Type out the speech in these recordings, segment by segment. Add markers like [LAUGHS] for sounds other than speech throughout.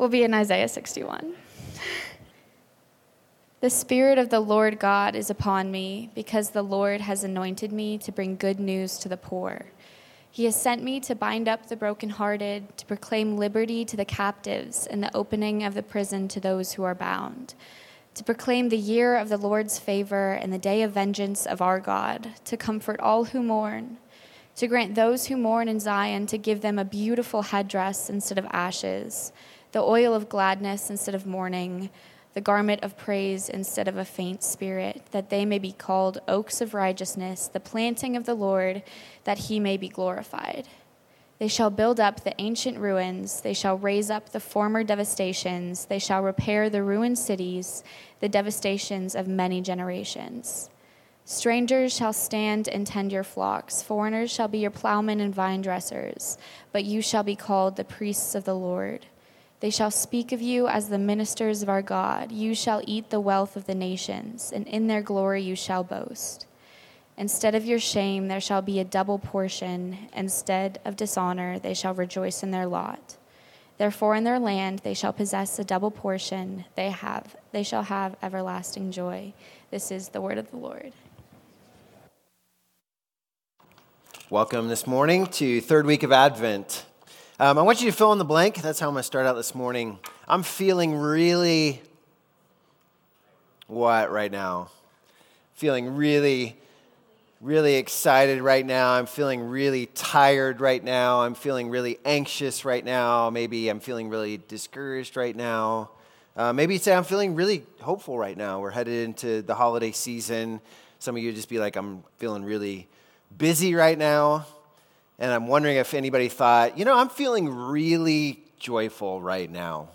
We'll be in Isaiah 61. The Spirit of the Lord God is upon me, because the Lord has anointed me to bring good news to the poor. He has sent me to bind up the brokenhearted, to proclaim liberty to the captives, and the opening of the prison to those who are bound, to proclaim the year of the Lord's favor and the day of vengeance of our God, to comfort all who mourn, to grant those who mourn in Zion to give them a beautiful headdress instead of ashes, the oil of gladness instead of mourning the garment of praise instead of a faint spirit, that they may be called oaks of righteousness, the planting of the Lord, that he may be glorified. They shall build up the ancient ruins, they shall raise up the former devastations, they shall repair the ruined cities, the devastations of many generations. Strangers shall stand and tend your flocks, foreigners shall be your plowmen and vine dressers, but you shall be called the priests of the Lord. They shall speak of you as the ministers of our God. You shall eat the wealth of the nations, and in their glory you shall boast. Instead of your shame, there shall be a double portion. Instead of dishonor, they shall rejoice in their lot. Therefore, in their land they shall possess a double portion. They have, they shall have everlasting joy. This is the word of the Lord. Welcome this morning to third week of Advent. Um, I want you to fill in the blank. That's how I'm going to start out this morning. I'm feeling really what right now? Feeling really, really excited right now. I'm feeling really tired right now. I'm feeling really anxious right now. Maybe I'm feeling really discouraged right now. Uh, maybe say I'm feeling really hopeful right now. We're headed into the holiday season. Some of you just be like, I'm feeling really busy right now. And I'm wondering if anybody thought, you know, I'm feeling really joyful right now.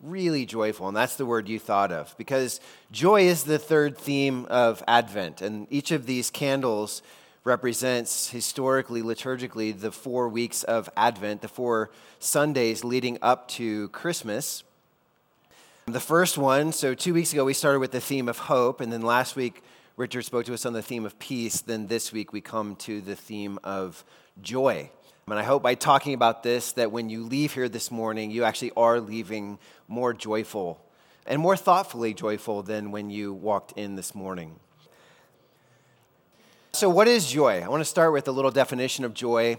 Really joyful. And that's the word you thought of because joy is the third theme of Advent. And each of these candles represents historically, liturgically, the four weeks of Advent, the four Sundays leading up to Christmas. The first one, so two weeks ago, we started with the theme of hope. And then last week, Richard spoke to us on the theme of peace. Then this week, we come to the theme of joy. And I hope by talking about this that when you leave here this morning, you actually are leaving more joyful and more thoughtfully joyful than when you walked in this morning. So, what is joy? I want to start with a little definition of joy.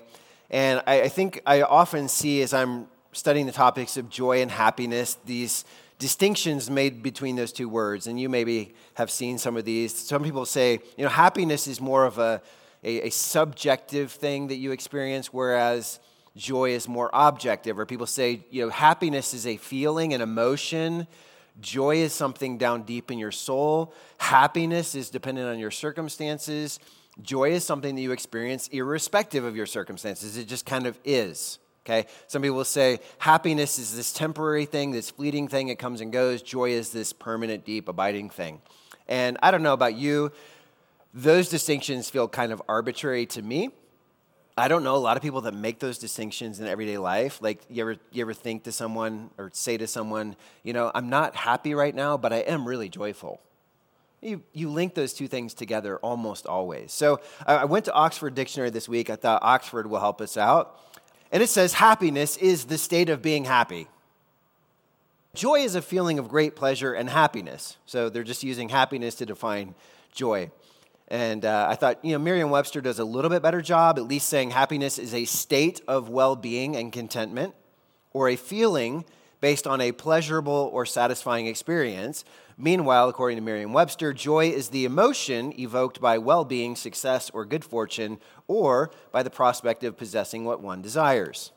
And I, think I often see as I'm studying the topics of joy and happiness, these distinctions made between those two words. And you maybe have seen some of these. Some people say, you know, happiness is more of a a, a subjective thing that you experience, whereas joy is more objective. Or people say, you know, happiness is a feeling, an emotion. Joy is something down deep in your soul. Happiness is dependent on your circumstances. Joy is something that you experience irrespective of your circumstances. It just kind of is. Okay? Some people will say happiness is this temporary thing, this fleeting thing, it comes and goes. Joy is this permanent, deep, abiding thing. And I don't know about you, those distinctions feel kind of arbitrary to me. I don't know a lot of people that make those distinctions in everyday life. Like, you ever, you ever think to someone or say to someone, you know, I'm not happy right now, but I am really joyful. You, you link those two things together almost always. So I went to Oxford Dictionary this week. I thought Oxford will help us out. And it says happiness is the state of being happy. Joy is a feeling of great pleasure and happiness. So they're just using happiness to define joy. And uh, I thought, you know, Merriam Webster does a little bit better job, at least saying happiness is a state of well being and contentment, or a feeling based on a pleasurable or satisfying experience. Meanwhile, according to Merriam Webster, joy is the emotion evoked by well being, success, or good fortune, or by the prospect of possessing what one desires.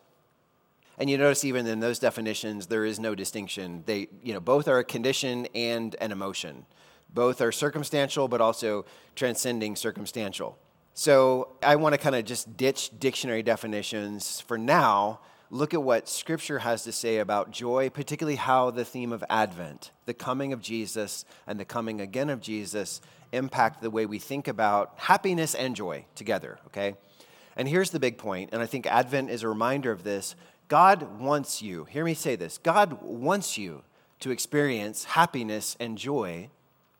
And you notice even in those definitions, there is no distinction. They, you know, both are a condition and an emotion. Both are circumstantial, but also transcending circumstantial. So I want to kind of just ditch dictionary definitions for now. Look at what Scripture has to say about joy, particularly how the theme of Advent, the coming of Jesus and the coming again of Jesus, impact the way we think about happiness and joy together, okay? And here's the big point, and I think Advent is a reminder of this. God wants you, hear me say this God wants you to experience happiness and joy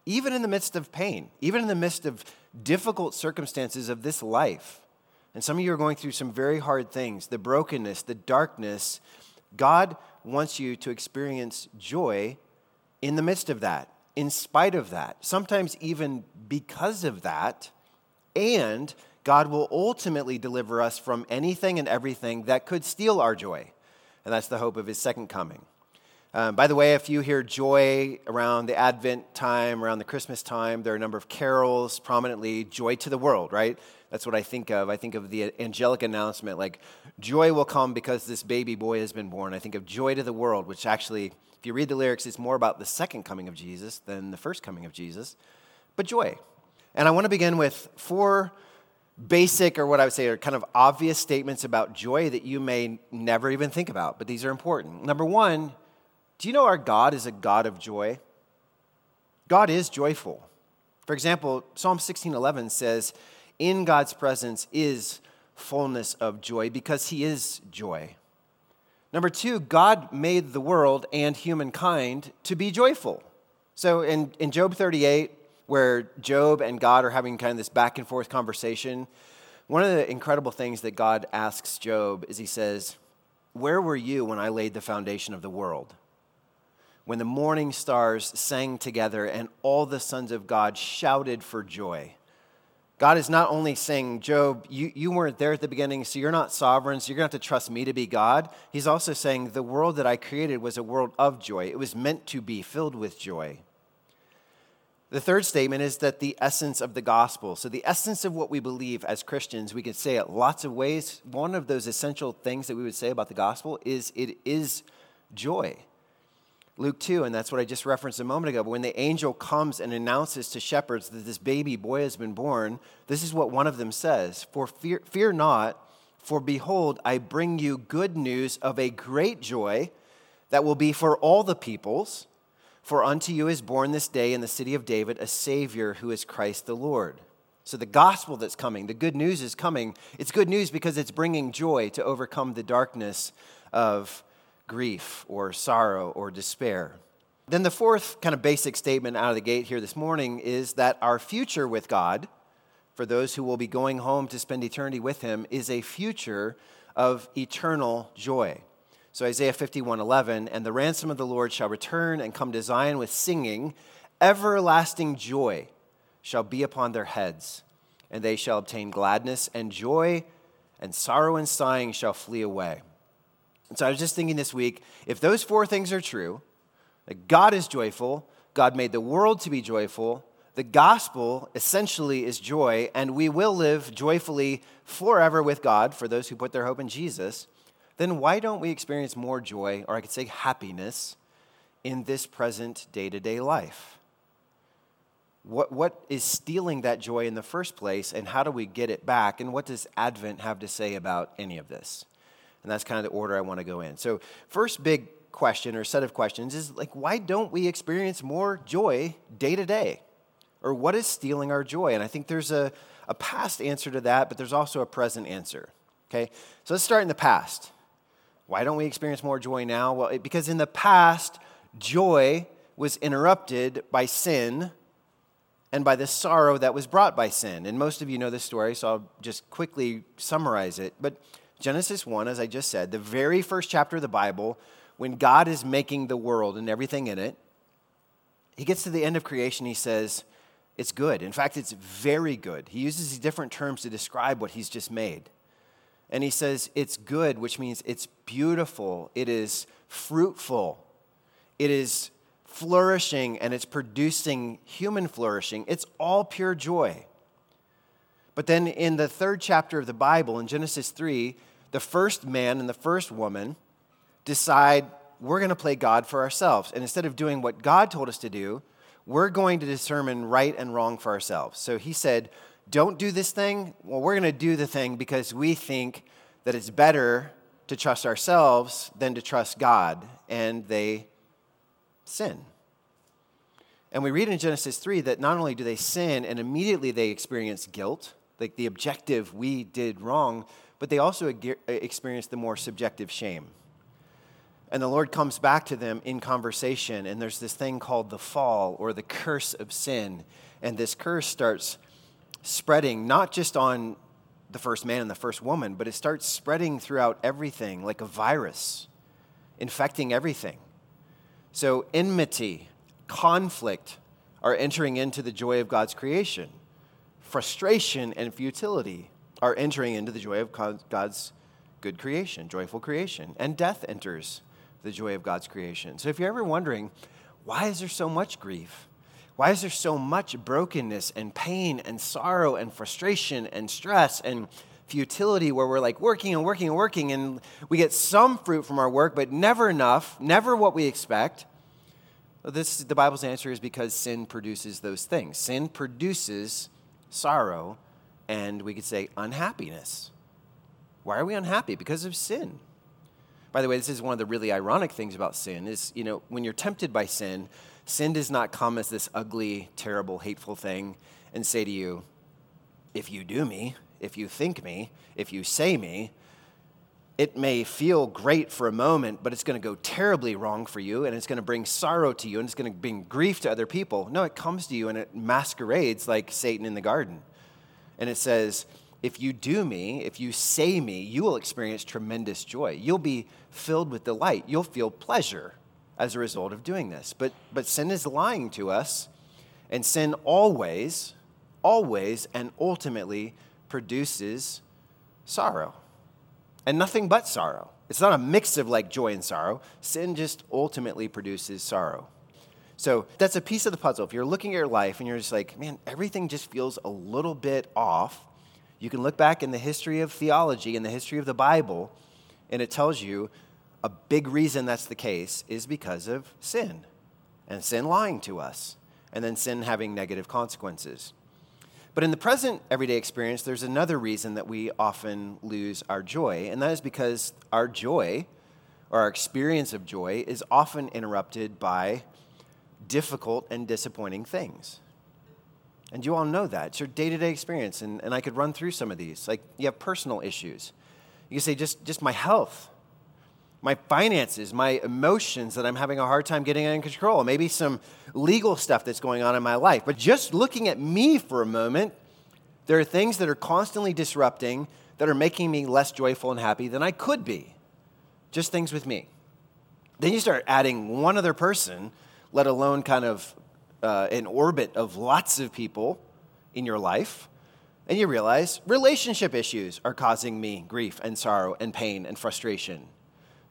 even in the midst of pain, even in the midst of difficult circumstances of this life. And some of you are going through some very hard things the brokenness, the darkness. God wants you to experience joy in the midst of that, in spite of that, sometimes even because of that. And God will ultimately deliver us from anything and everything that could steal our joy. And that's the hope of his second coming. Um, by the way, if you hear joy around the Advent time, around the Christmas time, there are a number of carols, prominently Joy to the World, right? That's what I think of. I think of the angelic announcement, like, joy will come because this baby boy has been born. I think of joy to the world, which actually, if you read the lyrics, is more about the second coming of Jesus than the first coming of Jesus, but joy. And I want to begin with four basic, or what I would say are kind of obvious statements about joy that you may never even think about, but these are important. Number one, do you know our God is a God of joy? God is joyful. For example, Psalm 16:11 says, "In God's presence is fullness of joy because he is joy." Number 2, God made the world and humankind to be joyful. So in, in Job 38, where Job and God are having kind of this back and forth conversation, one of the incredible things that God asks Job is he says, Where were you when I laid the foundation of the world? when the morning stars sang together and all the sons of God shouted for joy. God is not only saying, Job, you, you weren't there at the beginning, so you're not sovereign, so you're going to have to trust me to be God. He's also saying, the world that I created was a world of joy. It was meant to be filled with joy. The third statement is that the essence of the gospel. So, the essence of what we believe as Christians, we could say it lots of ways. One of those essential things that we would say about the gospel is it is joy. Luke 2, and that's what I just referenced a moment ago. But when the angel comes and announces to shepherds that this baby boy has been born, this is what one of them says For fear, fear not, for behold, I bring you good news of a great joy that will be for all the peoples. For unto you is born this day in the city of David a Savior who is Christ the Lord. So, the gospel that's coming, the good news is coming. It's good news because it's bringing joy to overcome the darkness of grief or sorrow or despair. Then the fourth kind of basic statement out of the gate here this morning is that our future with God, for those who will be going home to spend eternity with Him, is a future of eternal joy. So Isaiah 51:11, and the ransom of the Lord shall return and come to Zion with singing, everlasting joy shall be upon their heads, and they shall obtain gladness and joy, and sorrow and sighing shall flee away. And so I was just thinking this week if those four things are true, that God is joyful, God made the world to be joyful, the gospel essentially is joy, and we will live joyfully forever with God for those who put their hope in Jesus, then why don't we experience more joy, or I could say happiness, in this present day to day life? What, what is stealing that joy in the first place, and how do we get it back? And what does Advent have to say about any of this? And that's kind of the order I want to go in. So, first big question or set of questions is like, why don't we experience more joy day to day? Or what is stealing our joy? And I think there's a, a past answer to that, but there's also a present answer. Okay? So, let's start in the past. Why don't we experience more joy now? Well, it, because in the past, joy was interrupted by sin and by the sorrow that was brought by sin. And most of you know this story, so I'll just quickly summarize it. But Genesis 1, as I just said, the very first chapter of the Bible, when God is making the world and everything in it, he gets to the end of creation, he says, It's good. In fact, it's very good. He uses different terms to describe what he's just made. And he says, It's good, which means it's beautiful, it is fruitful, it is flourishing, and it's producing human flourishing. It's all pure joy. But then in the third chapter of the Bible, in Genesis 3, the first man and the first woman decide we're going to play God for ourselves. And instead of doing what God told us to do, we're going to determine right and wrong for ourselves. So he said, Don't do this thing. Well, we're going to do the thing because we think that it's better to trust ourselves than to trust God. And they sin. And we read in Genesis 3 that not only do they sin and immediately they experience guilt, like the objective we did wrong, but they also experience the more subjective shame. And the Lord comes back to them in conversation, and there's this thing called the fall or the curse of sin. And this curse starts spreading not just on the first man and the first woman, but it starts spreading throughout everything like a virus. infecting everything. So, enmity, conflict are entering into the joy of God's creation. Frustration and futility are entering into the joy of God's good creation, joyful creation. And death enters the joy of God's creation. So, if you're ever wondering, why is there so much grief? Why is there so much brokenness and pain and sorrow and frustration and stress and futility where we're like working and working and working and we get some fruit from our work, but never enough, never what we expect? This, the Bible's answer is because sin produces those things. Sin produces sorrow and we could say unhappiness. Why are we unhappy? Because of sin. By the way, this is one of the really ironic things about sin is, you know, when you're tempted by sin, sin does not come as this ugly, terrible, hateful thing and say to you, if you do me, if you think me, if you say me, it may feel great for a moment, but it's going to go terribly wrong for you, and it's going to bring sorrow to you, and it's going to bring grief to other people. No, it comes to you and it masquerades like Satan in the garden. And it says, if you do me, if you say me, you will experience tremendous joy. You'll be filled with delight. You'll feel pleasure as a result of doing this. But, but sin is lying to us, and sin always, always, and ultimately produces sorrow. And nothing but sorrow. It's not a mix of like joy and sorrow. Sin just ultimately produces sorrow. So that's a piece of the puzzle. If you're looking at your life and you're just like, man, everything just feels a little bit off, you can look back in the history of theology, in the history of the Bible, and it tells you a big reason that's the case is because of sin and sin lying to us, and then sin having negative consequences. But in the present everyday experience, there's another reason that we often lose our joy, and that is because our joy or our experience of joy is often interrupted by difficult and disappointing things. And you all know that. It's your day to day experience. And, and I could run through some of these. Like you have personal issues. You can say, just, just my health, my finances, my emotions that I'm having a hard time getting under control, maybe some legal stuff that's going on in my life. But just looking at me for a moment, there are things that are constantly disrupting that are making me less joyful and happy than I could be. Just things with me. Then you start adding one other person, let alone kind of uh, an orbit of lots of people in your life, and you realize relationship issues are causing me grief and sorrow and pain and frustration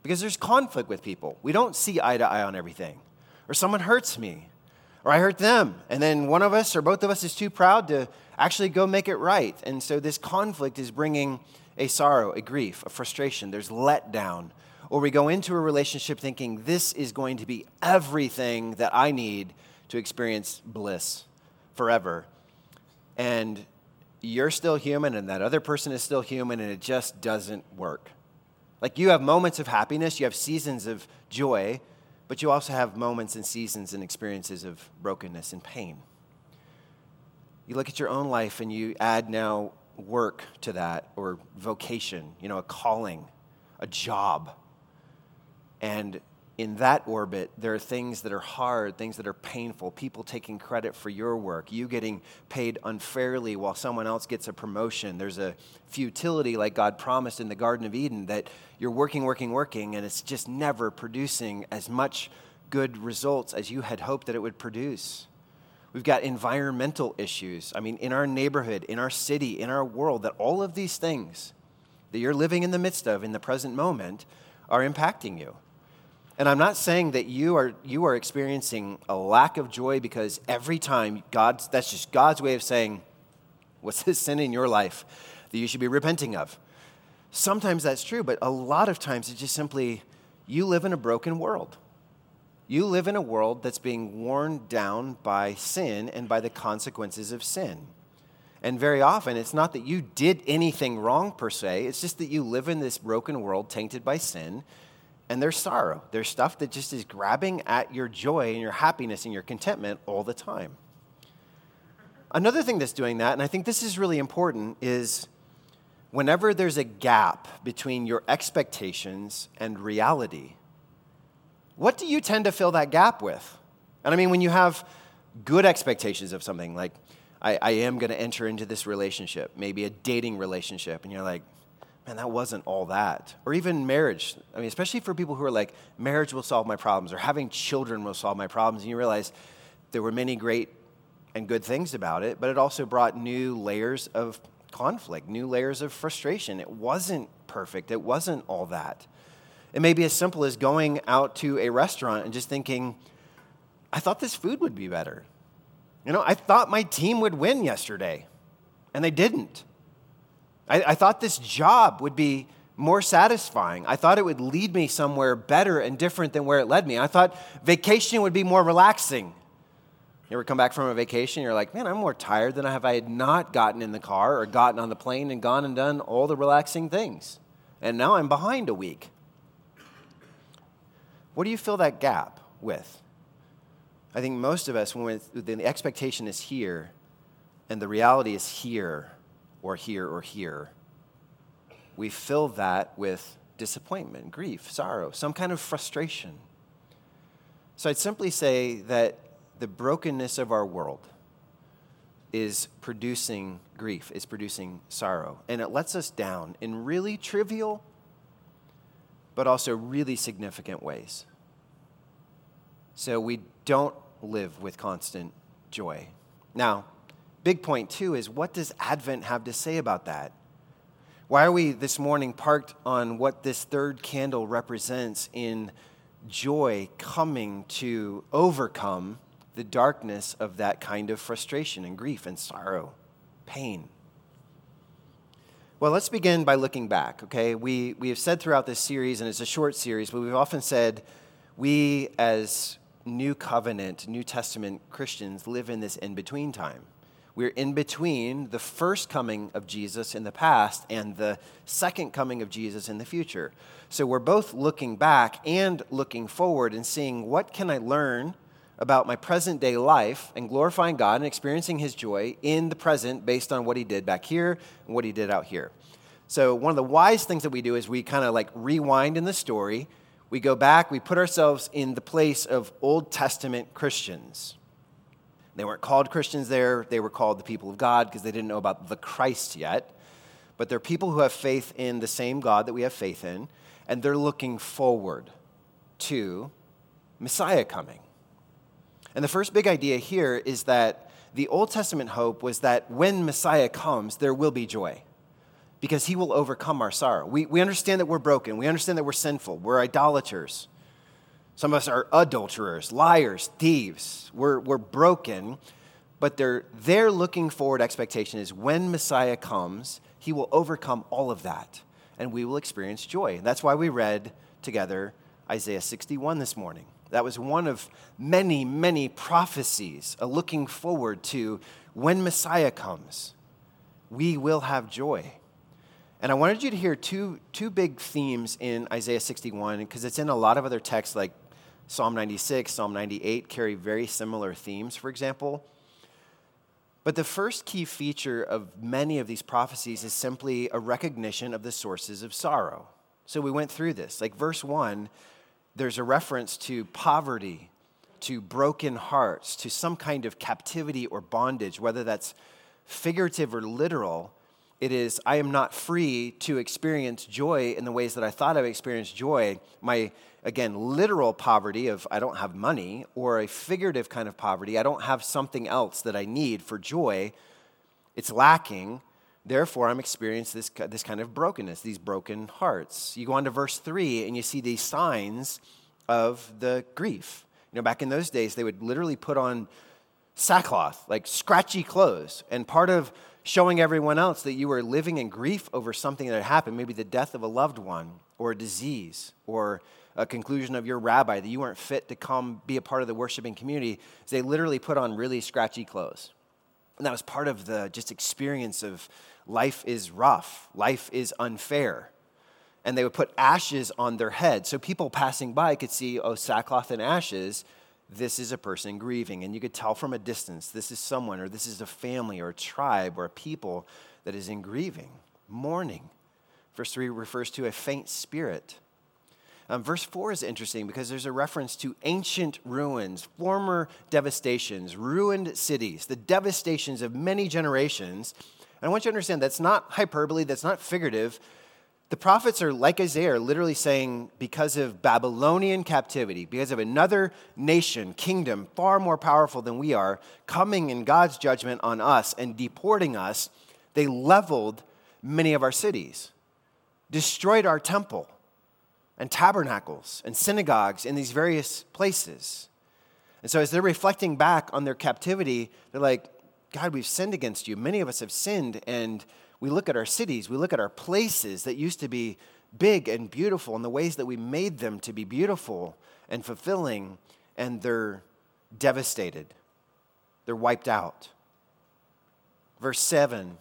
because there's conflict with people. We don't see eye to eye on everything. Or someone hurts me, or I hurt them, and then one of us or both of us is too proud to actually go make it right. And so this conflict is bringing a sorrow, a grief, a frustration. There's letdown. Or we go into a relationship thinking this is going to be everything that I need to experience bliss forever. And you're still human, and that other person is still human, and it just doesn't work. Like you have moments of happiness, you have seasons of joy, but you also have moments and seasons and experiences of brokenness and pain. You look at your own life and you add now work to that or vocation, you know, a calling, a job. And in that orbit, there are things that are hard, things that are painful, people taking credit for your work, you getting paid unfairly while someone else gets a promotion. There's a futility, like God promised in the Garden of Eden, that you're working, working, working, and it's just never producing as much good results as you had hoped that it would produce. We've got environmental issues. I mean, in our neighborhood, in our city, in our world, that all of these things that you're living in the midst of in the present moment are impacting you. And I'm not saying that you are, you are experiencing a lack of joy because every time God, that's just God's way of saying, what's this sin in your life that you should be repenting of? Sometimes that's true, but a lot of times it's just simply you live in a broken world. You live in a world that's being worn down by sin and by the consequences of sin. And very often, it's not that you did anything wrong per se, it's just that you live in this broken world tainted by sin and there's sorrow. There's stuff that just is grabbing at your joy and your happiness and your contentment all the time. Another thing that's doing that, and I think this is really important, is whenever there's a gap between your expectations and reality, what do you tend to fill that gap with? And I mean, when you have good expectations of something, like, I, I am going to enter into this relationship, maybe a dating relationship, and you're like, man, that wasn't all that. Or even marriage. I mean, especially for people who are like, marriage will solve my problems, or having children will solve my problems. And you realize there were many great and good things about it, but it also brought new layers of conflict, new layers of frustration. It wasn't perfect, it wasn't all that. It may be as simple as going out to a restaurant and just thinking, I thought this food would be better. You know, I thought my team would win yesterday, and they didn't. I, I, thought this job would be more satisfying. I thought it would lead me somewhere better and different than where it led me. I thought vacation would be more relaxing. You ever come back from a vacation, you're like, man, I'm more tired than I have I had not gotten in the car or gotten on the plane and gone and done all the relaxing things. And now I'm behind a week. What do you fill that gap with? I think most of us, when the expectation is here and the reality is here or here or here, we fill that with disappointment, grief, sorrow, some kind of frustration. So I'd simply say that the brokenness of our world is producing grief, is producing sorrow, and it lets us down in really trivial but also really significant ways. So we don't live with constant joy. Now, big point too, is what does Advent have to say about that? Why are we this morning parked on what this third candle represents in joy coming to overcome the darkness of that kind of frustration and grief and sorrow, pain? Well, let's begin by looking back, okay? We, we have said throughout this series, and it's a short series, but we've often said we as New Covenant, New Testament Christians live in this in between time. We're in between the first coming of Jesus in the past and the second coming of Jesus in the future. So we're both looking back and looking forward and seeing what can I learn about my present day life and glorifying God and experiencing his joy in the present based on what he did back here and what he did out here. So one of the wise things that we do is we kind of like rewind in the story we go back, we put ourselves in the place of Old Testament Christians. They weren't called Christians there, they were called the people of God because they didn't know about the Christ yet. But they're people who have faith in the same God that we have faith in, and they're looking forward to Messiah coming. And the first big idea here is that the Old Testament hope was that when Messiah comes, there will be joy because he will overcome our sorrow. We, we understand that we're broken. We understand that we're sinful. We're idolaters. Some of us are adulterers, liars, thieves. We're, we're broken, but their, their looking forward expectation is when Messiah comes, he will overcome all of that, and we will experience joy. And that's why we read together Isaiah 61 this morning. That was one of many, many prophecies, a looking forward to when Messiah comes, we will have joy. And I wanted you to hear two, two big themes in Isaiah 61, because it's in a lot of other texts like Psalm 96, Psalm 98 carry very similar themes, for example. But the first key feature of many of these prophecies is simply a recognition of the sources of sorrow. So we went through this. Like verse 1, there's a reference to poverty, to broken hearts, to some kind of captivity or bondage, whether that's figurative or literal it is, I am not free to experience joy in the ways that I thought I would experience joy. My, again, literal poverty of I don't have money, or a figurative kind of poverty, I don't have something else that I need for joy. It's lacking. Therefore, I'm experiencing this, this kind of brokenness, these broken hearts. You go on to verse 3 and you see these signs of the grief. You know, back in those days, they would literally put on sackcloth, like scratchy clothes. And part of showing everyone else that you were living in grief over something that had happened, maybe the death of a loved one, or a disease, or a conclusion of your rabbi that you weren't fit to come be a part of the worshiping community, they literally put on really scratchy clothes. And that was part of the just experience of life is rough, life is unfair. And they would put ashes on their head. So people passing by could see, oh, sackcloth and ashes this is a person grieving. And you could tell from a distance this is someone, or this is a family, or a tribe, or a people that is in grieving, mourning. Verse 3 refers to a faint spirit. Um, verse 4 is interesting because there's a reference to ancient ruins, former devastations, ruined cities, the devastations of many generations. And I want you to understand that's not hyperbole, that's not figurative. The prophets are, like Isaiah, literally saying because of Babylonian captivity, because of another nation, kingdom, far more powerful than we are, coming in God's judgment on us and deporting us, they leveled many of our cities, destroyed our temple and tabernacles and synagogues in these various places. And so, as they're reflecting back on their captivity, they're like, God, we've sinned against you. Many of us have sinned, and we look at our cities, we look at our places that used to be big and beautiful, and the ways that we made them to be beautiful and fulfilling, and they're devastated. They're wiped out. Verse 7,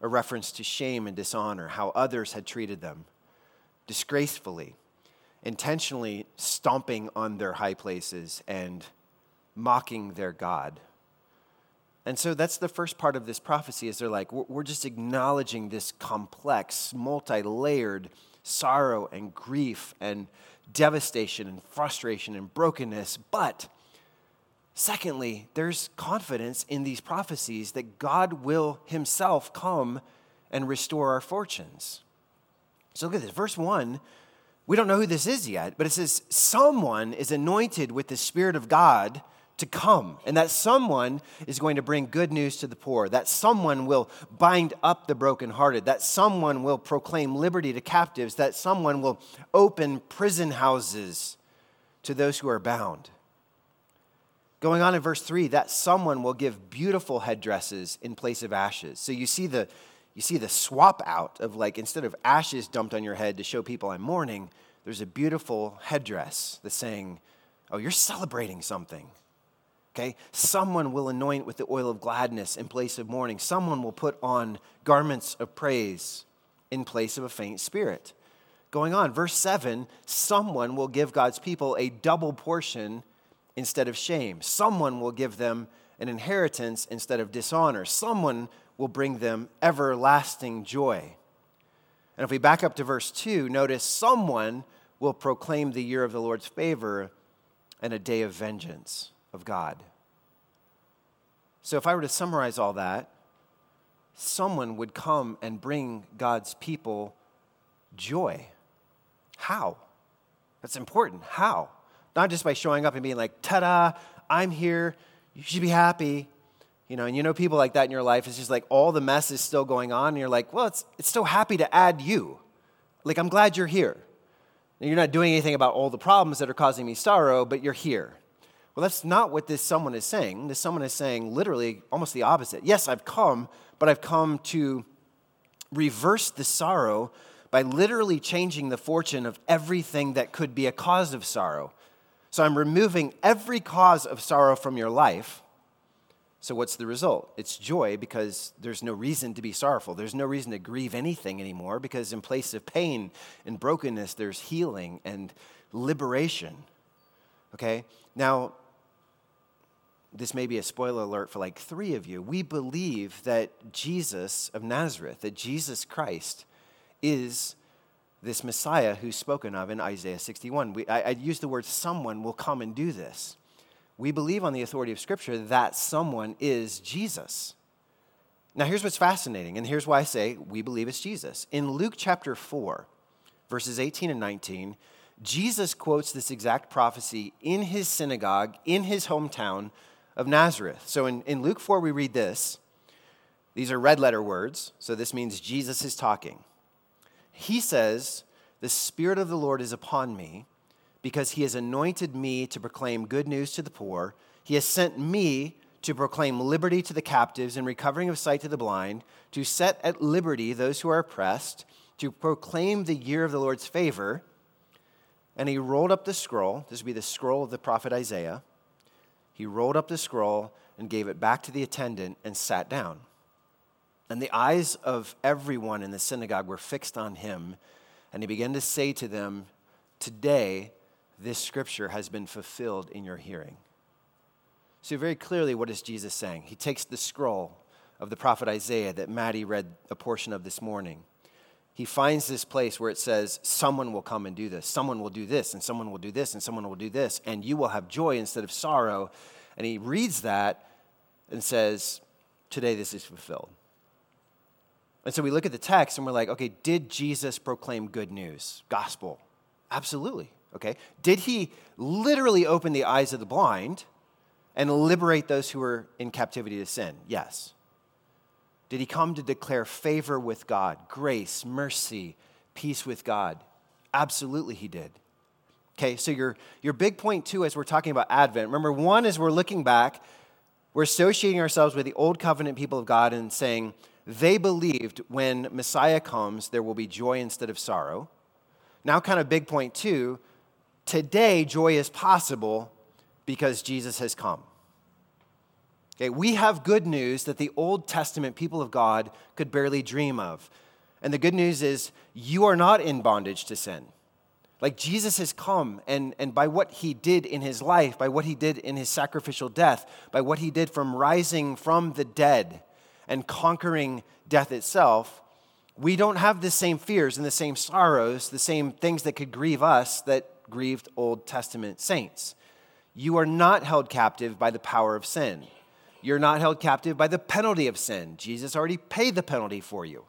a reference to shame and dishonor, how others had treated them disgracefully, intentionally stomping on their high places and mocking their God. And so that's the first part of this prophecy is they're like, we're just acknowledging this complex, multi layered sorrow and grief and devastation and frustration and brokenness. But secondly, there's confidence in these prophecies that God will himself come and restore our fortunes. So look at this. Verse 1, we don't know who this is yet, but it says, Someone is anointed with the Spirit of God to come, and that someone is going to bring good news to the poor, that someone will bind up the brokenhearted, that someone will proclaim liberty to captives, that someone will open prison houses to those who are bound. Going on in verse 3, that someone will give beautiful headdresses in place of ashes. So you see the you see the swap out of like instead of ashes dumped on your head to show people I'm mourning, there's a beautiful headdress that's saying, "Oh, you're celebrating something." Okay? Someone will anoint with the oil of gladness in place of mourning. Someone will put on garments of praise in place of a faint spirit. Going on, verse 7 someone will give God's people a double portion instead of shame. Someone will give them an inheritance instead of dishonor. Someone will bring them everlasting joy. And if we back up to verse 2, notice someone will proclaim the year of the Lord's favor and a day of vengeance of God. So, if I were to summarize all that, someone would come and bring God's people joy. How? That's important. How? Not just by showing up and being like, ta da, I'm here, you should be happy. You know, and you know people like that in your life, it's just like all the mess is still going on, and you're like, well, it's, it's so happy to add you. Like, I'm glad you're here. And you're not doing anything about all the problems that are causing me sorrow, but you're here. Well, that's not what this someone is saying. This someone is saying literally almost the opposite. Yes, I've come, but I've come to reverse the sorrow by literally changing the fortune of everything that could be a cause of sorrow. So I'm removing every cause of sorrow from your life. So what's the result? It's joy because there's no reason to be sorrowful. There's no reason to grieve anything anymore because in place of pain and brokenness, there's healing and liberation. Okay? Now, this may be a spoiler alert for like three of you. We believe that Jesus of Nazareth, that Jesus Christ, is this Messiah who's spoken of in Isaiah 61. We, I, I use the word someone will come and do this. We believe on the authority of Scripture that someone is Jesus. Now, here's what's fascinating, and here's why I say we believe it's Jesus. In Luke chapter 4, verses 18 and 19, Jesus quotes this exact prophecy in his synagogue, in his hometown of Nazareth. So in, in Luke 4, we read this. These are red letter words, so this means Jesus is talking. He says, The Spirit of the Lord is upon me because he has anointed me to proclaim good news to the poor. He has sent me to proclaim liberty to the captives and recovering of sight to the blind, to set at liberty those who are oppressed, to proclaim the year of the Lord's favor. And he rolled up the scroll. This would be the scroll of the prophet Isaiah. He rolled up the scroll and gave it back to the attendant and sat down. And the eyes of everyone in the synagogue were fixed on him. And he began to say to them, Today, this scripture has been fulfilled in your hearing. So, very clearly, what is Jesus saying? He takes the scroll of the prophet Isaiah that Maddie read a portion of this morning. He finds this place where it says, Someone will come and do this, someone will do this, and someone will do this, and someone will do this, and you will have joy instead of sorrow. And he reads that and says, Today this is fulfilled. And so we look at the text and we're like, okay, did Jesus proclaim good news, gospel? Absolutely. Okay. Did he literally open the eyes of the blind and liberate those who were in captivity to sin? Yes. Did he come to declare favor with God, grace, mercy, peace with God? Absolutely, he did. Okay, so your, your big point, too, as we're talking about Advent, remember, one is we're looking back, we're associating ourselves with the old covenant people of God and saying they believed when Messiah comes, there will be joy instead of sorrow. Now, kind of big point, too, today joy is possible because Jesus has come. Okay, we have good news that the Old Testament people of God could barely dream of. And the good news is you are not in bondage to sin. Like Jesus has come, and, and by what he did in his life, by what he did in his sacrificial death, by what he did from rising from the dead and conquering death itself, we don't have the same fears and the same sorrows, the same things that could grieve us that grieved Old Testament saints. You are not held captive by the power of sin. You're not held captive by the penalty of sin. Jesus already paid the penalty for you.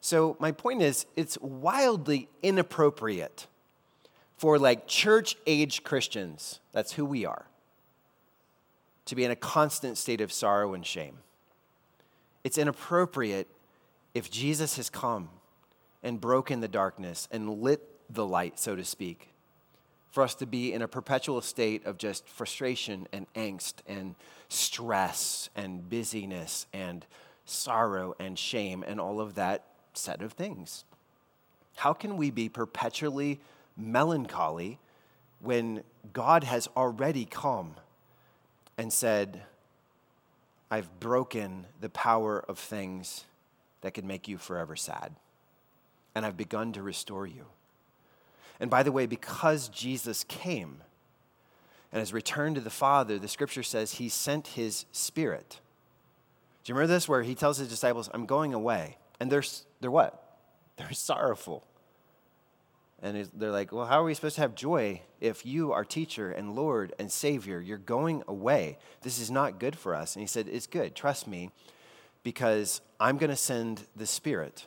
So, my point is, it's wildly inappropriate for like church age Christians, that's who we are, to be in a constant state of sorrow and shame. It's inappropriate if Jesus has come and broken the darkness and lit the light, so to speak, for us to be in a perpetual state of just frustration and angst and stress and busyness and sorrow and shame and all of that set of things. How can we be perpetually melancholy when God has already come and said, I've broken the power of things that could make you forever sad, and I've begun to restore you. And by the way, because Jesus came and has returned to the Father, the scripture says he sent his spirit. Do you remember this where he tells his disciples, I'm going away? And they're, they're what? [LAUGHS] They're sorrowful. And they're like, Well, how are we supposed to have joy if you, our teacher and Lord and Savior, you're going away? This is not good for us. And he said, It's good. Trust me, because I'm going to send the Spirit.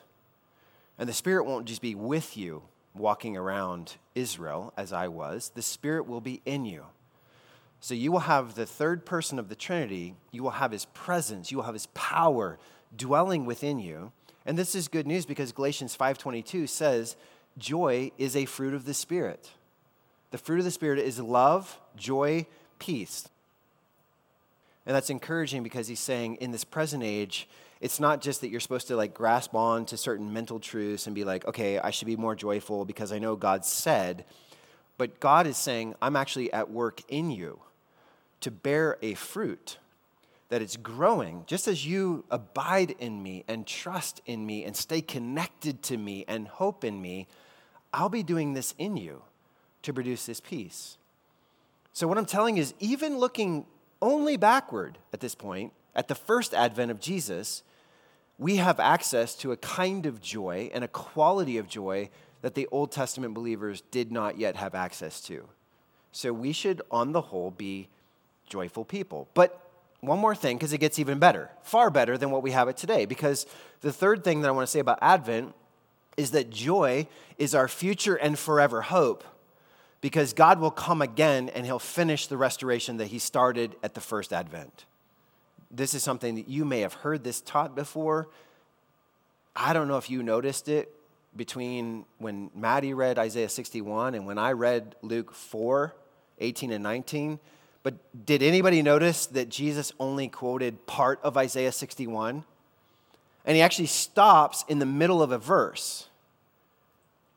And the Spirit won't just be with you walking around Israel as I was, the Spirit will be in you. So you will have the third person of the Trinity, you will have his presence, you will have his power dwelling within you. And this is good news because Galatians 5:22 says joy is a fruit of the Spirit. The fruit of the Spirit is love, joy, peace. And that's encouraging because he's saying in this present age, it's not just that you're supposed to like grasp on to certain mental truths and be like, okay, I should be more joyful because I know God said. But God is saying, I'm actually at work in you to bear a fruit that it's growing, just as you abide in me and trust in me and stay connected to me and hope in me, I'll be doing this in you to produce this peace. So, what I'm telling is, even looking only backward at this point, at the first advent of Jesus, we have access to a kind of joy and a quality of joy that the Old Testament believers did not yet have access to. So, we should, on the whole, be joyful people. But one more thing, because it gets even better, far better than what we have it today. Because the third thing that I want to say about Advent is that joy is our future and forever hope because God will come again and he'll finish the restoration that he started at the first advent. This is something that you may have heard this taught before. I don't know if you noticed it between when Maddie read Isaiah 61 and when I read Luke 4 18 and 19. But did anybody notice that Jesus only quoted part of Isaiah 61? And he actually stops in the middle of a verse.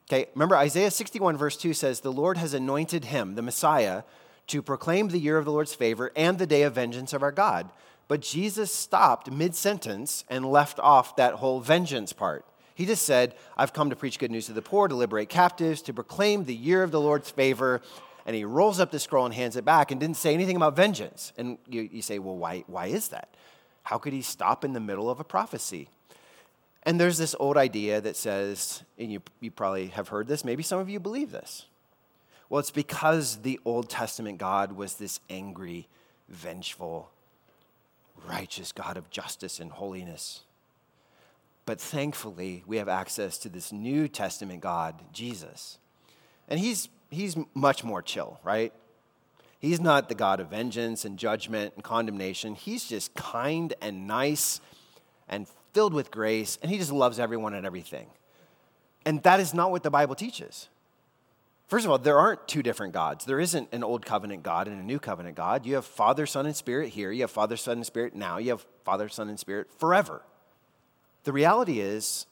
Okay, remember Isaiah 61, verse 2 says, The Lord has anointed him, the Messiah, to proclaim the year of the Lord's favor and the day of vengeance of our God. But Jesus stopped mid sentence and left off that whole vengeance part. He just said, I've come to preach good news to the poor, to liberate captives, to proclaim the year of the Lord's favor. And he rolls up the scroll and hands it back and didn't say anything about vengeance. And you, you say, well, why, why is that? How could he stop in the middle of a prophecy? And there's this old idea that says, and you, you probably have heard this, maybe some of you believe this. Well, it's because the Old Testament God was this angry, vengeful, righteous God of justice and holiness. But thankfully, we have access to this New Testament God, Jesus. And he's, he's much more chill, right? He's not the God of vengeance and judgment and condemnation. He's just kind and nice and filled with grace, and he just loves everyone and everything. And that is not what the Bible teaches. First of all, there aren't two different gods. There isn't an old covenant God and a new covenant God. You have Father, Son, and Spirit here. You have Father, Son, and Spirit now. You have Father, Son, and Spirit forever. The reality is,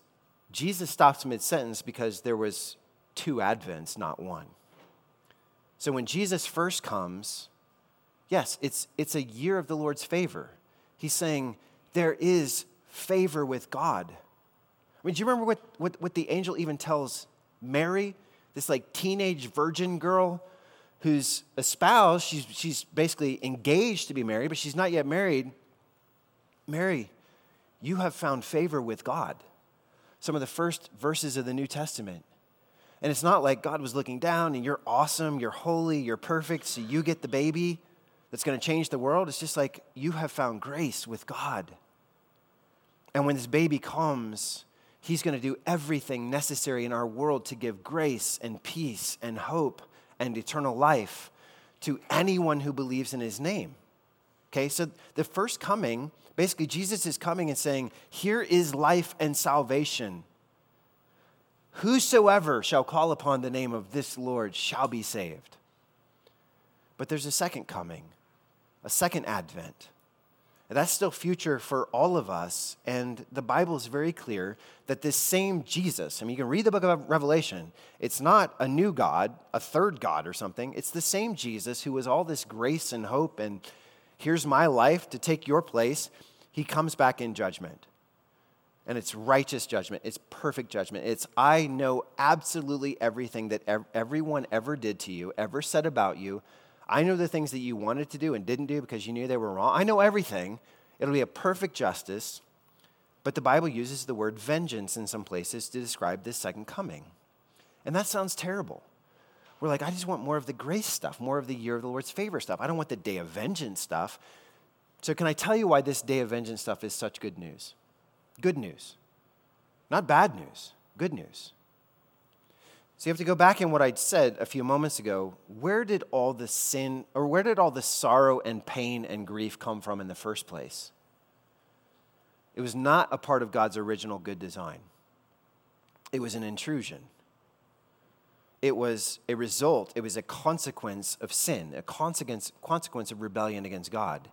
Jesus stops mid sentence because there was two advents, not one. So when Jesus first comes, yes, it's, it's a year of the Lord's favor. He's saying there is favor with God. I mean, do you remember what, what, what the angel even tells Mary? This like teenage virgin girl who's espoused. She's, she's basically engaged to be married, but she's not yet married. Mary, you have found favor with God. Some of the first verses of the New Testament. And it's not like God was looking down and you're awesome, you're holy, you're perfect, so you get the baby that's going to change the world. It's just like you have found grace with God. And when this baby comes, He's going to do everything necessary in our world to give grace and peace and hope and eternal life to anyone who believes in his name. Okay, so the first coming, basically, Jesus is coming and saying, Here is life and salvation. Whosoever shall call upon the name of this Lord shall be saved. But there's a second coming, a second advent. That's still future for all of us. And the Bible is very clear that this same Jesus, I mean, you can read the book of Revelation, it's not a new God, a third God or something. It's the same Jesus who was all this grace and hope and here's my life to take your place. He comes back in judgment. And it's righteous judgment. It's perfect judgment. It's, I know absolutely everything that everyone ever did to you, ever said about you. I know the things that you wanted to do and didn't do because you knew they were wrong. I know everything. It'll be a perfect justice. But the Bible uses the word vengeance in some places to describe this second coming. And that sounds terrible. We're like, I just want more of the grace stuff, more of the year of the Lord's favor stuff. I don't want the day of vengeance stuff. So, can I tell you why this day of vengeance stuff is such good news? Good news. Not bad news, good news. So you have to go back in what I'd said a few moments ago. Where did all the sin, or where did all the sorrow and pain and grief come from in the first place? It was not a part of God's original good design, it was an intrusion. It was a result, it was a consequence of sin, a consequence, consequence of rebellion against God.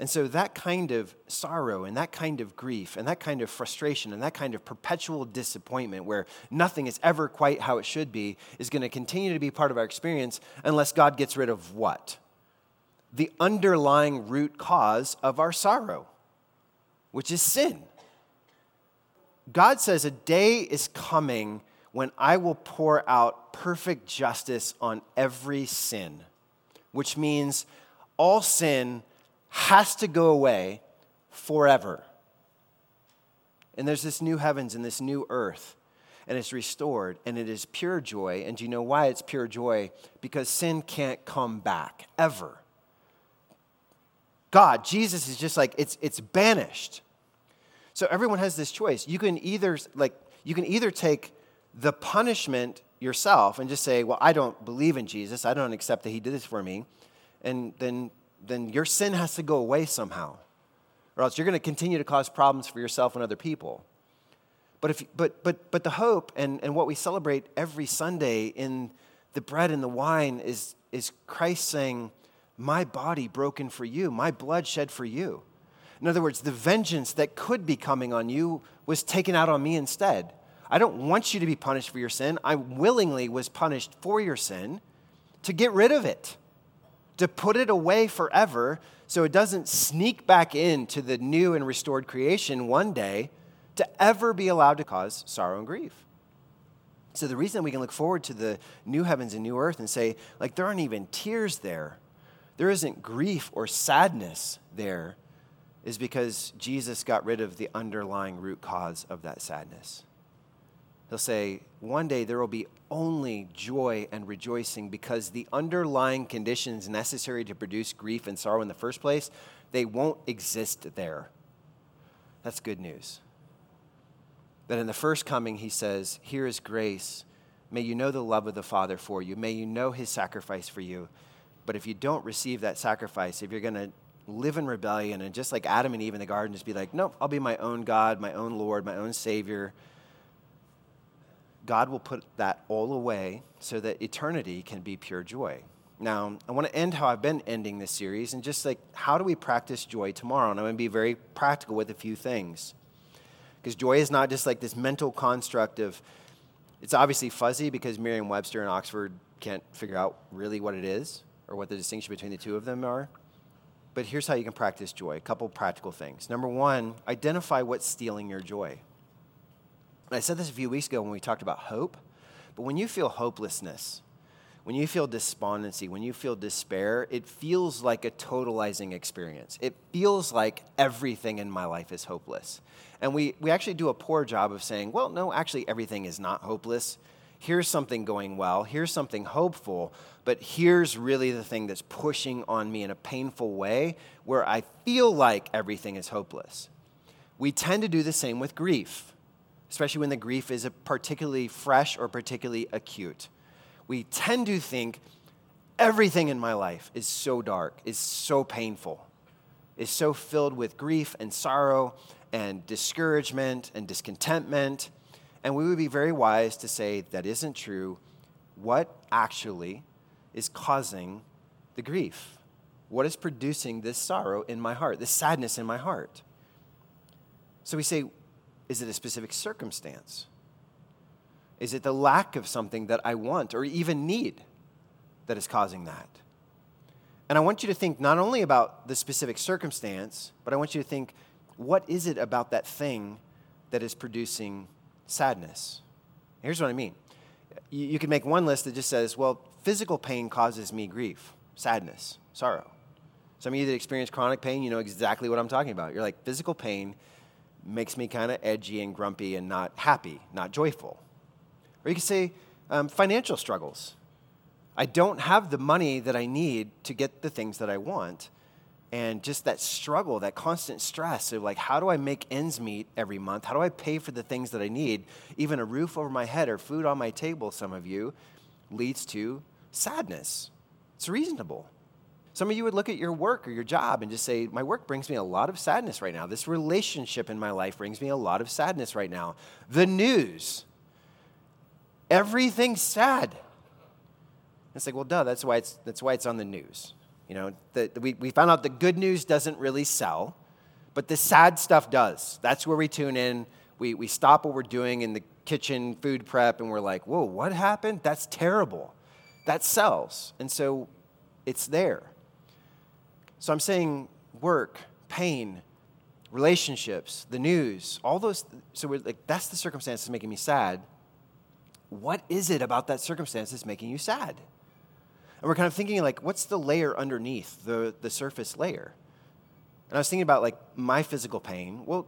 And so that kind of sorrow and that kind of grief and that kind of frustration and that kind of perpetual disappointment where nothing is ever quite how it should be is going to continue to be part of our experience unless God gets rid of what? The underlying root cause of our sorrow, which is sin. God says a day is coming when I will pour out perfect justice on every sin, which means all sin has to go away forever. And there's this new heavens and this new earth, and it's restored, and it is pure joy. And do you know why it's pure joy? Because sin can't come back ever. God, Jesus is just like, it's, it's banished. So everyone has this choice. You can either, like, you can either take the punishment yourself and just say, well, I don't believe in Jesus. I don't accept that he did this for me. And then then your sin has to go away somehow, or else you're going to continue to cause problems for yourself and other people. But, if, but, but, but the hope and, and what we celebrate every Sunday in the bread and the wine is, is Christ saying, My body broken for you, my blood shed for you. In other words, the vengeance that could be coming on you was taken out on me instead. I don't want you to be punished for your sin. I willingly was punished for your sin to get rid of it to put it away forever so it doesn't sneak back into the new and restored creation one day to ever be allowed to cause sorrow and grief. So the reason we can look forward to the new heavens and new earth and say, like, there aren't even tears there, there isn't grief or sadness there, is because Jesus got rid of the underlying root cause of that sadness. He'll say, one day there will be only joy and rejoicing because the underlying conditions necessary to produce grief and sorrow in the first place, they won't exist there. That's good news. That in the first coming, he says, Here is grace. May you know the love of the Father for you. May you know his sacrifice for you. But if you don't receive that sacrifice, if you're going to live in rebellion and just like Adam and Eve in the garden, just be like, Nope, I'll be my own God, my own Lord, my own Savior. God will put that all away so that eternity can be pure joy. Now, I want to end how I've been ending this series and just like, how do we practice joy tomorrow? And I'm going to be very practical with a few things. Because joy is not just like this mental construct of, it's obviously fuzzy because Merriam Webster and Oxford can't figure out really what it is or what the distinction between the two of them are. But here's how you can practice joy a couple practical things. Number one, identify what's stealing your joy. And I said this a few weeks ago when we talked about hope, but when you feel hopelessness, when you feel despondency, when you feel despair, it feels like a totalizing experience. It feels like everything in my life is hopeless. And we, we actually do a poor job of saying, well, no, actually, everything is not hopeless. Here's something going well. Here's something hopeful. But here's really the thing that's pushing on me in a painful way where I feel like everything is hopeless. We tend to do the same with grief, especially when the grief is particularly fresh or particularly acute we tend to think everything in my life is so dark, is so painful, is so filled with grief and sorrow and discouragement and discontentment. And we would be very wise to say that isn't true. What actually is causing the grief? What is producing this sorrow in my heart, this sadness in my heart? So we say, is it a specific circumstance? Is it the lack of something that I want or even need that is causing that? And I want you to think not only about the specific circumstance, but I want you to think what is it about that thing that is producing sadness? Here's what I mean. You, you can make one list that just says, well, physical pain causes me grief, sadness, sorrow. Some of you that experience chronic pain, you know exactly what I'm talking about. You're like, physical pain makes me kind of edgy and grumpy and not happy, not joyful. Or you could say um, financial struggles. I don't have the money that I need to get the things that I want. And just that struggle, that constant stress of like, how do I make ends meet every month? How do I pay for the things that I need? Even a roof over my head or food on my table, some of you, leads to sadness. It's reasonable. Some of you would look at your work or your job and just say, My work brings me a lot of sadness right now. This relationship in my life brings me a lot of sadness right now. The news everything's sad. It's like, well, duh, that's why it's, that's why it's on the news. You know, the, we, we found out the good news doesn't really sell, but the sad stuff does. That's where we tune in. We, we stop what we're doing in the kitchen, food prep, and we're like, whoa, what happened? That's terrible. That sells. And so it's there. So I'm saying work, pain, relationships, the news, all those. So we're like, that's the circumstance that's making me sad what is it about that circumstance that's making you sad? And we're kind of thinking, like, what's the layer underneath the, the surface layer? And I was thinking about, like, my physical pain. Well,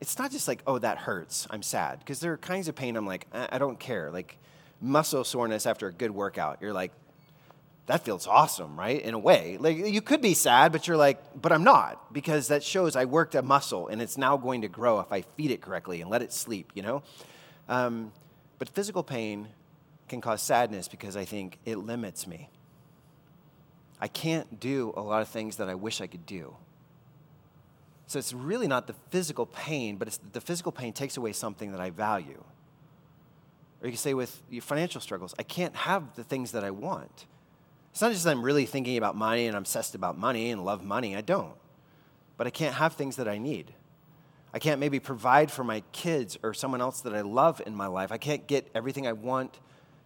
it's not just like, oh, that hurts, I'm sad. Because there are kinds of pain I'm like, I, I don't care. Like, muscle soreness after a good workout, you're like, that feels awesome, right? In a way. Like, you could be sad, but you're like, but I'm not. Because that shows I worked a muscle and it's now going to grow if I feed it correctly and let it sleep, you know? Um, but physical pain can cause sadness because I think it limits me. I can't do a lot of things that I wish I could do. So it's really not the physical pain, but it's the physical pain takes away something that I value. Or you can say with your financial struggles, I can't have the things that I want. It's not just that I'm really thinking about money and obsessed about money and love money. I don't. But I can't have things that I need. I can't maybe provide for my kids or someone else that I love in my life. I can't get everything I want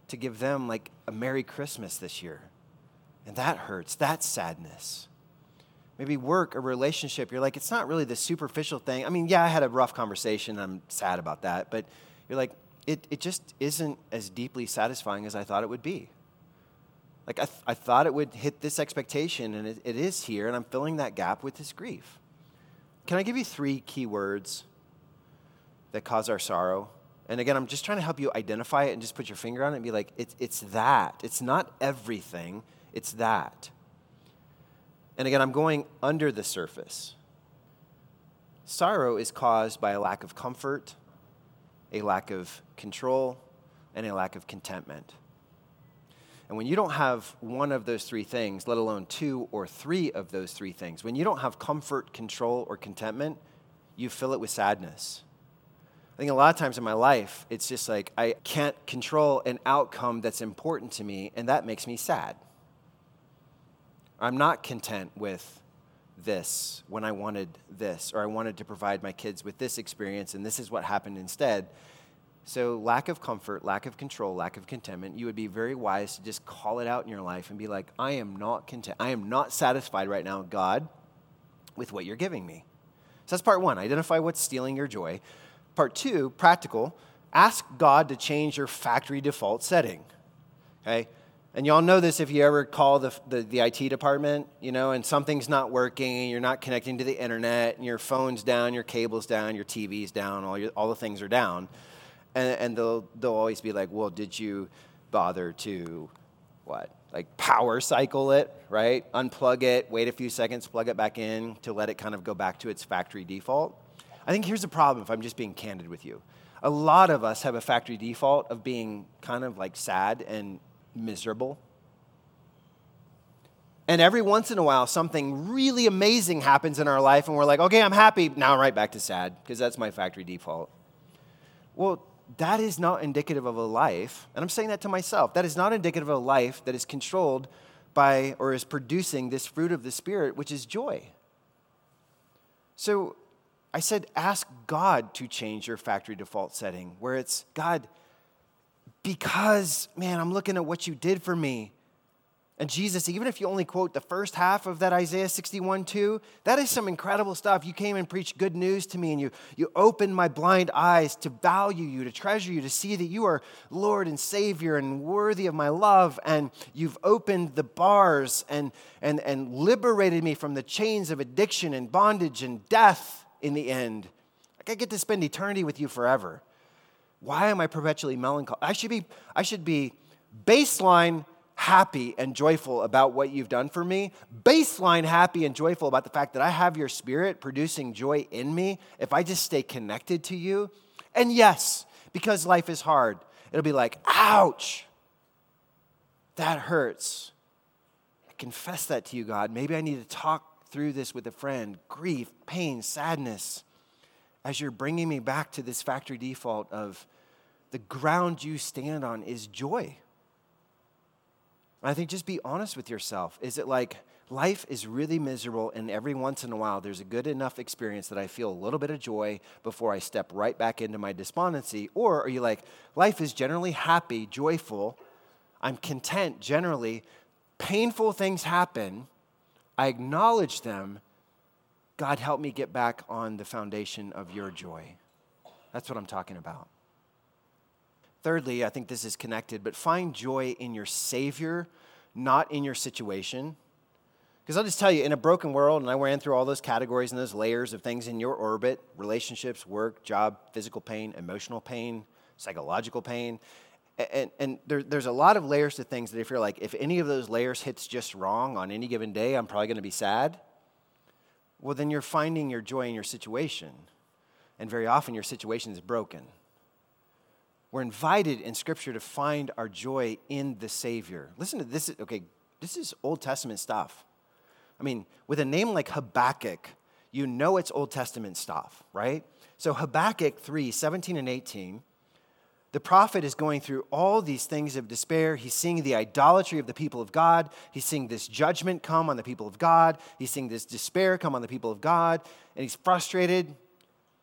to give them, like a Merry Christmas this year. And that hurts. That's sadness. Maybe work, a relationship, you're like, it's not really the superficial thing. I mean, yeah, I had a rough conversation. I'm sad about that. But you're like, it, it just isn't as deeply satisfying as I thought it would be. Like, I, th- I thought it would hit this expectation, and it, it is here, and I'm filling that gap with this grief. Can I give you three key words that cause our sorrow? And again, I'm just trying to help you identify it and just put your finger on it and be like, it's, it's that. It's not everything, it's that. And again, I'm going under the surface. Sorrow is caused by a lack of comfort, a lack of control, and a lack of contentment. And when you don't have one of those three things, let alone two or three of those three things, when you don't have comfort, control, or contentment, you fill it with sadness. I think a lot of times in my life, it's just like I can't control an outcome that's important to me, and that makes me sad. I'm not content with this when I wanted this, or I wanted to provide my kids with this experience, and this is what happened instead. So, lack of comfort, lack of control, lack of contentment, you would be very wise to just call it out in your life and be like, I am not content. I am not satisfied right now, God, with what you're giving me. So, that's part one identify what's stealing your joy. Part two, practical, ask God to change your factory default setting. Okay? And y'all know this if you ever call the, the, the, IT department, you know, and something's not working, and you're not connecting to the internet, and your phone's down, your cable's down, your TV's down, all, your, all the things are down and, and they'll, they'll always be like, well, did you bother to what? Like power cycle it, right? Unplug it, wait a few seconds, plug it back in to let it kind of go back to its factory default. I think here's the problem if I'm just being candid with you. A lot of us have a factory default of being kind of like sad and miserable. And every once in a while, something really amazing happens in our life, and we're like, okay, I'm happy. Now I'm right back to sad, because that's my factory default. Well, that is not indicative of a life, and I'm saying that to myself, that is not indicative of a life that is controlled by or is producing this fruit of the Spirit, which is joy. So I said, ask God to change your factory default setting, where it's God, because, man, I'm looking at what you did for me. And Jesus, even if you only quote the first half of that Isaiah 61 2, that is some incredible stuff. You came and preached good news to me, and you, you opened my blind eyes to value you, to treasure you, to see that you are Lord and Savior and worthy of my love. And you've opened the bars and, and, and liberated me from the chains of addiction and bondage and death in the end. Like I get to spend eternity with you forever. Why am I perpetually melancholy? I should be, I should be baseline happy and joyful about what you've done for me, baseline happy and joyful about the fact that I have your spirit producing joy in me if I just stay connected to you. And yes, because life is hard, it'll be like, ouch, that hurts. I confess that to you, God. Maybe I need to talk through this with a friend grief, pain, sadness, as you're bringing me back to this factory default of the ground you stand on is joy. I think just be honest with yourself. Is it like life is really miserable, and every once in a while there's a good enough experience that I feel a little bit of joy before I step right back into my despondency? Or are you like, life is generally happy, joyful, I'm content generally, painful things happen, I acknowledge them. God, help me get back on the foundation of your joy. That's what I'm talking about. Thirdly, I think this is connected, but find joy in your Savior, not in your situation. Because I'll just tell you, in a broken world, and I ran through all those categories and those layers of things in your orbit relationships, work, job, physical pain, emotional pain, psychological pain. And, and there, there's a lot of layers to things that if you're like, if any of those layers hits just wrong on any given day, I'm probably going to be sad. Well, then you're finding your joy in your situation. And very often your situation is broken. We're invited in Scripture to find our joy in the Savior. Listen to this. Okay, this is Old Testament stuff. I mean, with a name like Habakkuk, you know it's Old Testament stuff, right? So, Habakkuk 3 17 and 18, the prophet is going through all these things of despair. He's seeing the idolatry of the people of God. He's seeing this judgment come on the people of God. He's seeing this despair come on the people of God. And he's frustrated.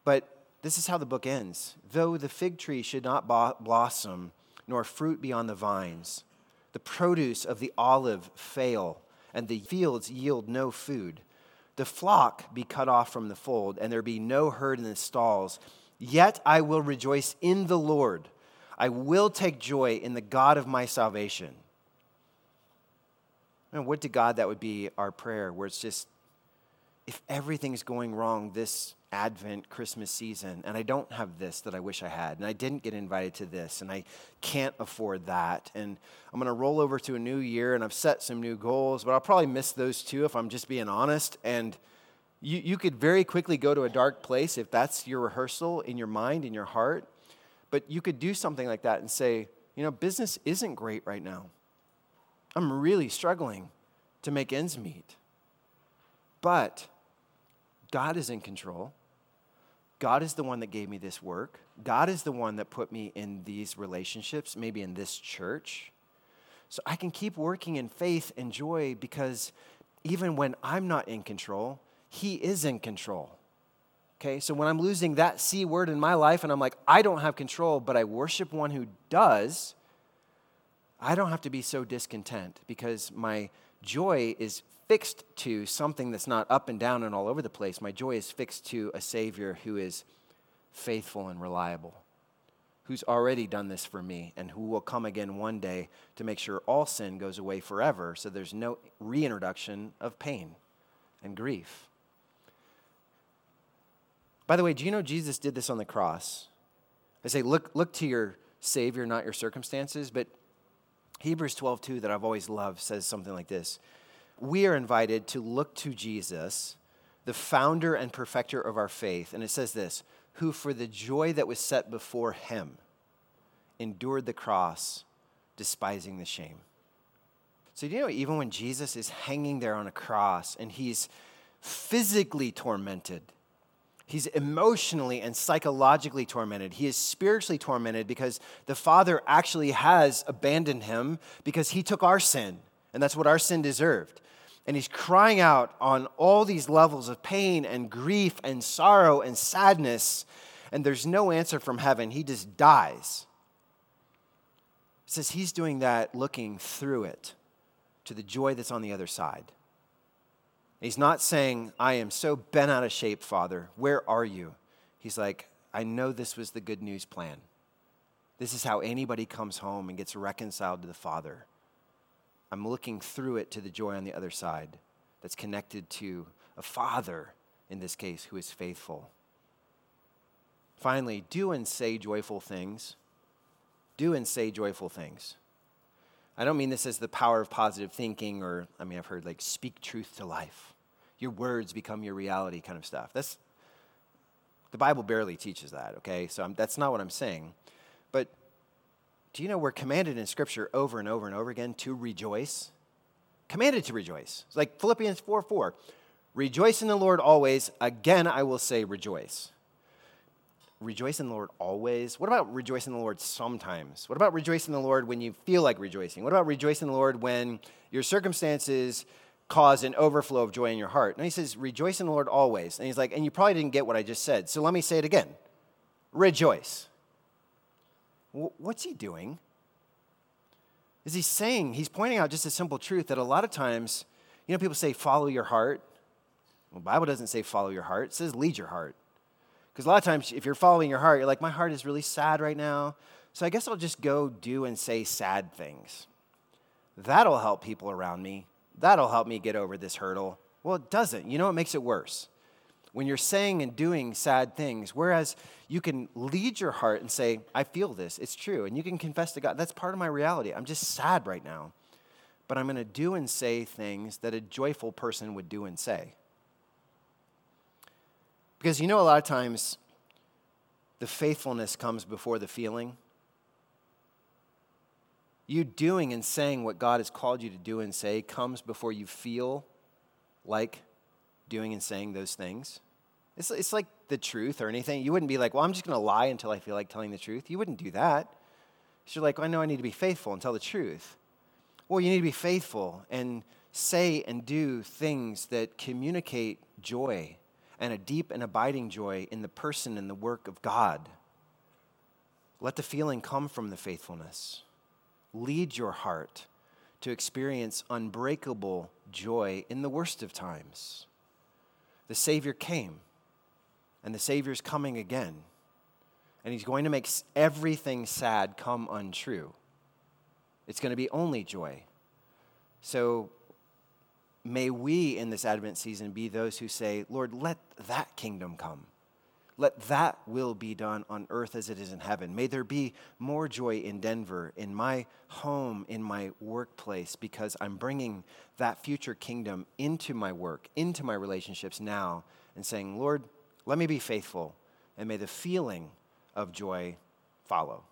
But this is how the book ends. Though the fig tree should not blossom, nor fruit be on the vines, the produce of the olive fail, and the fields yield no food, the flock be cut off from the fold, and there be no herd in the stalls, yet I will rejoice in the Lord. I will take joy in the God of my salvation. And would to God that would be our prayer, where it's just, if everything's going wrong this Advent Christmas season, and I don't have this that I wish I had, and I didn't get invited to this, and I can't afford that, and I'm going to roll over to a new year, and I've set some new goals, but I'll probably miss those too if I'm just being honest. And you, you could very quickly go to a dark place if that's your rehearsal in your mind, in your heart. But you could do something like that and say, you know, business isn't great right now. I'm really struggling to make ends meet. But God is in control. God is the one that gave me this work. God is the one that put me in these relationships, maybe in this church. So I can keep working in faith and joy because even when I'm not in control, He is in control. Okay, so when I'm losing that C word in my life and I'm like, I don't have control, but I worship one who does, I don't have to be so discontent because my joy is fixed to something that's not up and down and all over the place. My joy is fixed to a Savior who is faithful and reliable, who's already done this for me, and who will come again one day to make sure all sin goes away forever so there's no reintroduction of pain and grief. By the way, do you know Jesus did this on the cross? I say, look, look to your Savior, not your circumstances. But Hebrews 12, 2, that I've always loved, says something like this We are invited to look to Jesus, the founder and perfecter of our faith. And it says this who, for the joy that was set before him, endured the cross, despising the shame. So, you know, even when Jesus is hanging there on a cross and he's physically tormented, He's emotionally and psychologically tormented. He is spiritually tormented because the Father actually has abandoned him because he took our sin, and that's what our sin deserved. And he's crying out on all these levels of pain and grief and sorrow and sadness, and there's no answer from heaven. He just dies. It says he's doing that looking through it to the joy that's on the other side. He's not saying, I am so bent out of shape, Father. Where are you? He's like, I know this was the good news plan. This is how anybody comes home and gets reconciled to the Father. I'm looking through it to the joy on the other side that's connected to a Father, in this case, who is faithful. Finally, do and say joyful things. Do and say joyful things. I don't mean this as the power of positive thinking or, I mean, I've heard like speak truth to life your words become your reality kind of stuff. That's the Bible barely teaches that, okay? So I'm, that's not what I'm saying. Do you know we're commanded in Scripture over and over and over again to rejoice? Commanded to rejoice. It's like Philippians 4 4. Rejoice in the Lord always. Again, I will say rejoice. Rejoice in the Lord always. What about rejoice in the Lord sometimes? What about rejoice in the Lord when you feel like rejoicing? What about rejoice in the Lord when your circumstances cause an overflow of joy in your heart. And he says, Rejoice in the Lord always. And he's like, And you probably didn't get what I just said. So let me say it again Rejoice. What's he doing? Is he saying, he's pointing out just a simple truth that a lot of times, you know, people say, Follow your heart. Well, the Bible doesn't say follow your heart, it says lead your heart. Because a lot of times, if you're following your heart, you're like, My heart is really sad right now. So I guess I'll just go do and say sad things. That'll help people around me That'll help me get over this hurdle. Well, it doesn't. You know what makes it worse? When you're saying and doing sad things, whereas you can lead your heart and say, I feel this, it's true. And you can confess to God, that's part of my reality. I'm just sad right now. But I'm going to do and say things that a joyful person would do and say. Because you know, a lot of times the faithfulness comes before the feeling. You doing and saying what God has called you to do and say comes before you feel like doing and saying those things. It's, it's like the truth or anything. You wouldn't be like, well, I'm just going to lie until I feel like telling the truth. You wouldn't do that. you're like, well, I know I need to be faithful and tell the truth. Well, you need to be faithful and say and do things that communicate joy and a deep and abiding joy in the person and the work of God. Let the feeling come from the faithfulness lead your heart to experience unbreakable joy in the worst of times. The Savior came, and the Savior's coming again. And He's going to make everything sad come untrue. It's going to be only joy. So may we in this Advent season be those who say, Lord, let that kingdom come. Let that will be done on earth as it is in heaven. May there be more joy in Denver, in my home, in my workplace, because I'm bringing that future kingdom into my work, into my relationships now, and saying, Lord, let me be faithful. And may the feeling of joy follow.